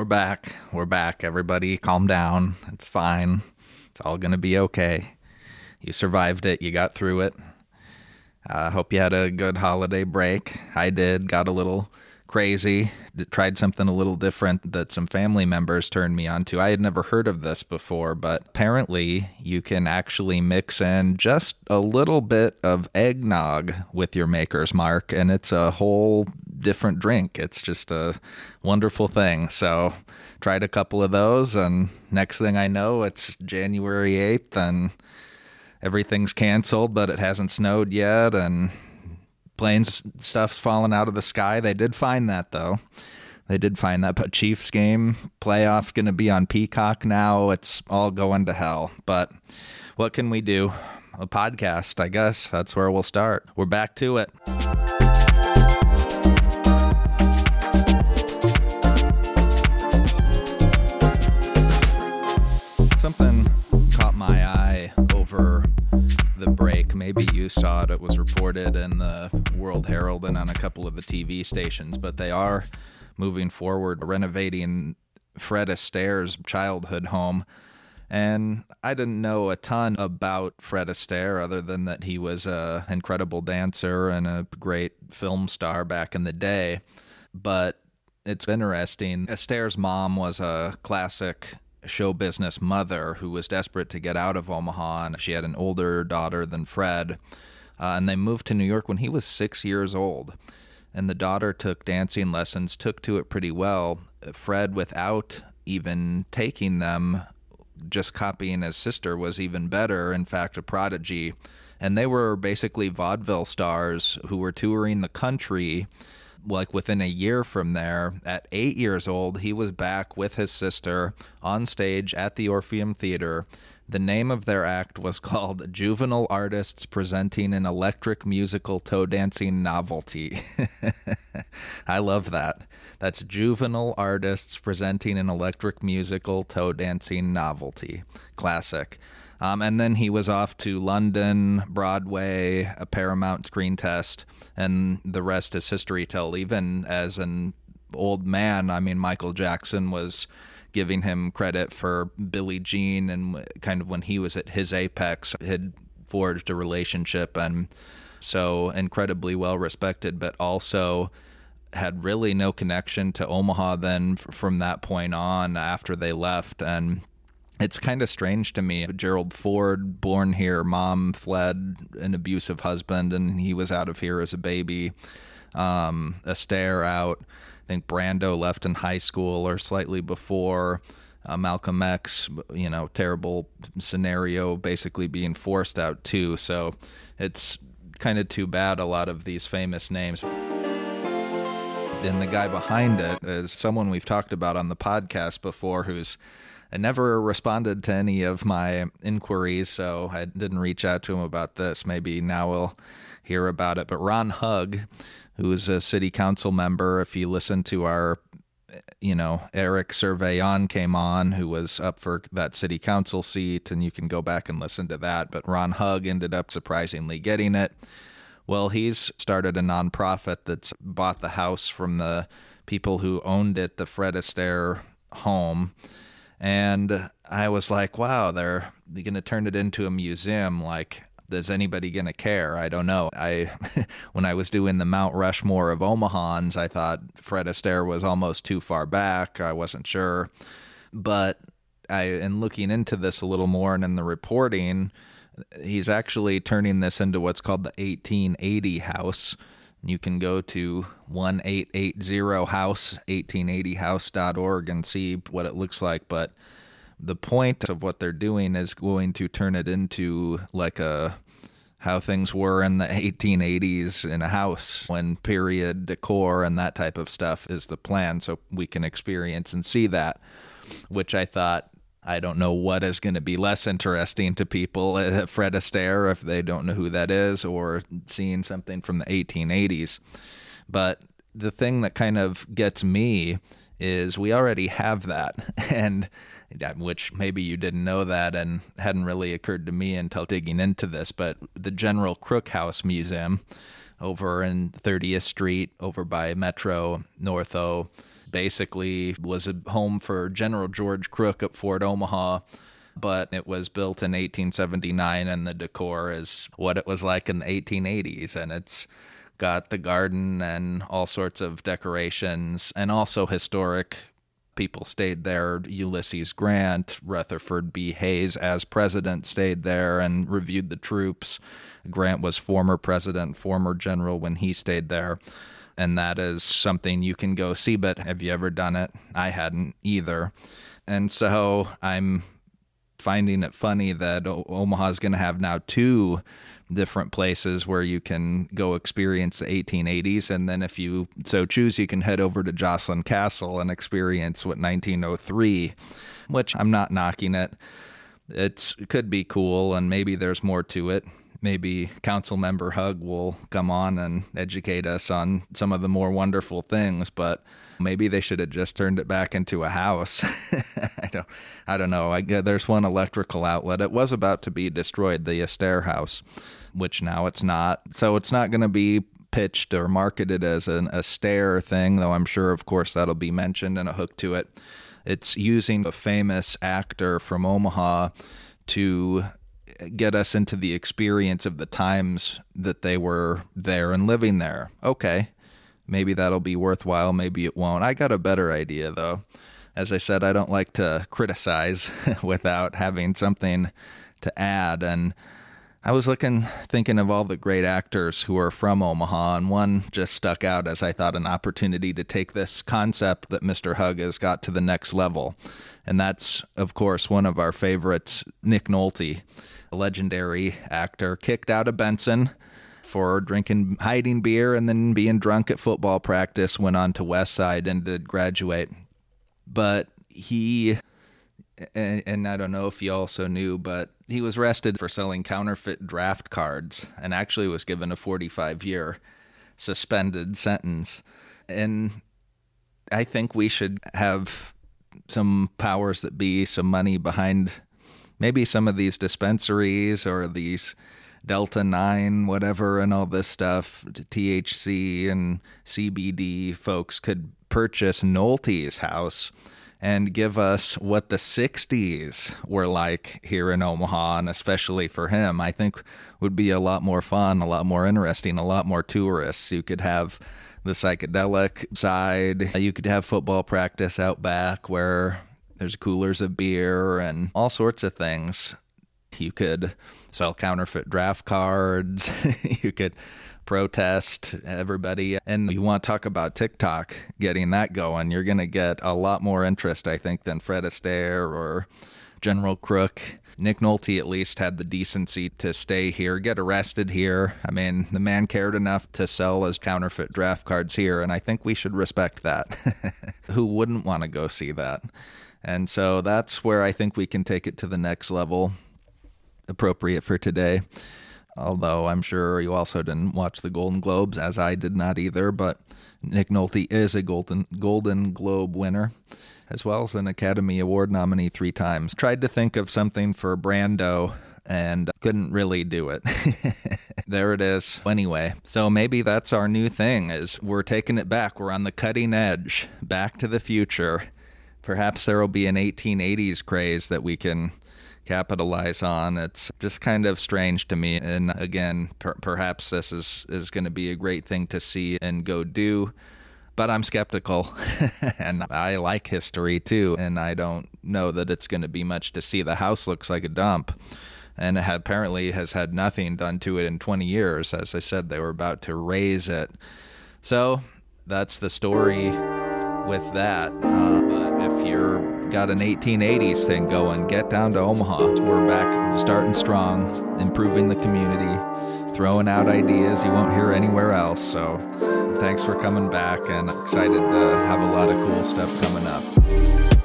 We're back. We're back. Everybody, calm down. It's fine. It's all going to be okay. You survived it. You got through it. I uh, hope you had a good holiday break. I did. Got a little crazy. Tried something a little different that some family members turned me on to. I had never heard of this before, but apparently you can actually mix in just a little bit of eggnog with your maker's mark, and it's a whole different drink. It's just a wonderful thing. So, tried a couple of those, and next thing I know, it's January 8th, and everything's canceled, but it hasn't snowed yet, and planes stuff's falling out of the sky. They did find that though. They did find that. But Chiefs game playoff's going to be on Peacock now. It's all going to hell. But what can we do? A podcast, I guess. That's where we'll start. We're back to it. Maybe you saw it. It was reported in the World Herald and on a couple of the TV stations, but they are moving forward, renovating Fred Astaire's childhood home. And I didn't know a ton about Fred Astaire other than that he was an incredible dancer and a great film star back in the day. But it's interesting. Astaire's mom was a classic show business mother who was desperate to get out of Omaha, and she had an older daughter than Fred. Uh, and they moved to New York when he was six years old. And the daughter took dancing lessons, took to it pretty well. Fred, without even taking them, just copying his sister, was even better. In fact, a prodigy. And they were basically vaudeville stars who were touring the country like within a year from there, at eight years old, he was back with his sister on stage at the Orpheum Theater. The name of their act was called Juvenile Artists Presenting an Electric Musical Toe Dancing Novelty. I love that. That's Juvenile Artists Presenting an Electric Musical Toe Dancing Novelty. Classic. Um, and then he was off to London, Broadway, a Paramount screen test, and the rest is history. till even as an old man, I mean, Michael Jackson was giving him credit for Billie Jean, and kind of when he was at his apex, had forged a relationship, and so incredibly well respected, but also had really no connection to Omaha then from that point on after they left and it's kind of strange to me. Gerald Ford, born here, mom fled an abusive husband, and he was out of here as a baby. Um, Astaire out. I think Brando left in high school or slightly before. Uh, Malcolm X, you know, terrible scenario, basically being forced out too. So it's kind of too bad. A lot of these famous names. And the guy behind it is someone we've talked about on the podcast before, who's never responded to any of my inquiries, so I didn't reach out to him about this. Maybe now we'll hear about it. But Ron Hug, who is a city council member, if you listen to our you know, Eric Surveillon came on, who was up for that city council seat, and you can go back and listen to that. But Ron Hug ended up surprisingly getting it. Well, he's started a nonprofit that's bought the house from the people who owned it, the Fred Astaire home, and I was like, wow, they're going to turn it into a museum. Like, is anybody going to care? I don't know. I, when I was doing the Mount Rushmore of Omahans, I thought Fred Astaire was almost too far back. I wasn't sure, but I, in looking into this a little more and in the reporting, he's actually turning this into what's called the 1880 house you can go to 1880house, 1880house.org and see what it looks like. But the point of what they're doing is going to turn it into like a how things were in the 1880s in a house when period decor and that type of stuff is the plan so we can experience and see that which i thought I don't know what is going to be less interesting to people, uh, Fred Astaire, if they don't know who that is, or seeing something from the 1880s. But the thing that kind of gets me is we already have that. And which maybe you didn't know that and hadn't really occurred to me until digging into this, but the General Crook House Museum over in 30th Street, over by Metro North O, basically was a home for General George Crook at Fort Omaha but it was built in 1879 and the decor is what it was like in the 1880s and it's got the garden and all sorts of decorations and also historic people stayed there. Ulysses Grant, Rutherford B. Hayes, as president, stayed there and reviewed the troops. Grant was former president, former general when he stayed there. And that is something you can go see, but have you ever done it? I hadn't either. And so I'm finding it funny that Omaha is going to have now two different places where you can go experience the 1880s. And then, if you so choose, you can head over to Joslyn Castle and experience what 1903, which I'm not knocking it. It could be cool, and maybe there's more to it. Maybe Council Member Hug will come on and educate us on some of the more wonderful things, but maybe they should have just turned it back into a house. I don't, I don't know. I there's one electrical outlet. It was about to be destroyed, the Astaire House, which now it's not. So it's not going to be pitched or marketed as an Astaire thing, though I'm sure, of course, that'll be mentioned and a hook to it. It's using a famous actor from Omaha to get us into the experience of the times that they were there and living there. Okay, maybe that'll be worthwhile, maybe it won't. I got a better idea, though. As I said, I don't like to criticize without having something to add. And I was looking, thinking of all the great actors who are from Omaha, and one just stuck out as I thought an opportunity to take this concept that Mr. Hug has got to the next level. And that's, of course, one of our favorites, Nick Nolte, a legendary actor, kicked out of Benson for drinking, hiding beer, and then being drunk at football practice, went on to West Side and did graduate. But he and, and, I don't know if you also knew, but he was arrested for selling counterfeit draft cards and actually was given a 45 year suspended sentence. And I think we should have some powers that be, some money behind maybe some of these dispensaries or these Delta 9, whatever, and all this stuff, THC and CBD folks could purchase Nolte's house and give us what the 60s were like here in Omaha, and especially for him, I think would be a lot more fun, a lot more interesting, a lot more tourists. You could have the psychedelic side, you could have football practice out back where there's coolers of beer and all sorts of things. You could sell counterfeit draft cards. you could protest everybody. And you want to talk about TikTok, getting that going, you're going to get a lot more interest, I think, than Fred Astaire or General Crook. Nick Nolte at least had the decency to stay here, get arrested here. I mean, the man cared enough to sell his counterfeit draft cards here, and I think we should respect that. Who wouldn't want to go see that? And so that's where I think we can take it to the next level, appropriate for today although I'm sure you also didn't watch the Golden Globes, as I did not either. But Nick Nolte is a Golden Golden Globe winner, as well as an Academy Award nominee three times. Tried to think of something for Brando and couldn't really do it. there it is. Anyway, so maybe that's our new thing is we're taking it back. We're on the cutting edge, back to the future. Perhaps there will be an 1880s craze that we can capitalize on. It's just kind of strange to me. And again, per- perhaps this is, is going to be a great thing to see and go do. But I'm skeptical, and I like history too, and I don't know that it's going to be much to see. The house looks like a dump, and apparently has had nothing done to it in 20 years. As I said, they were about to raze it. So that's the story with that. Uh, but if you're got an 1880s thing going, get down to Omaha. We're back starting strong, improving the community, throwing out ideas you won't hear anywhere else. So thanks for coming back and excited to have a lot of cool stuff coming up.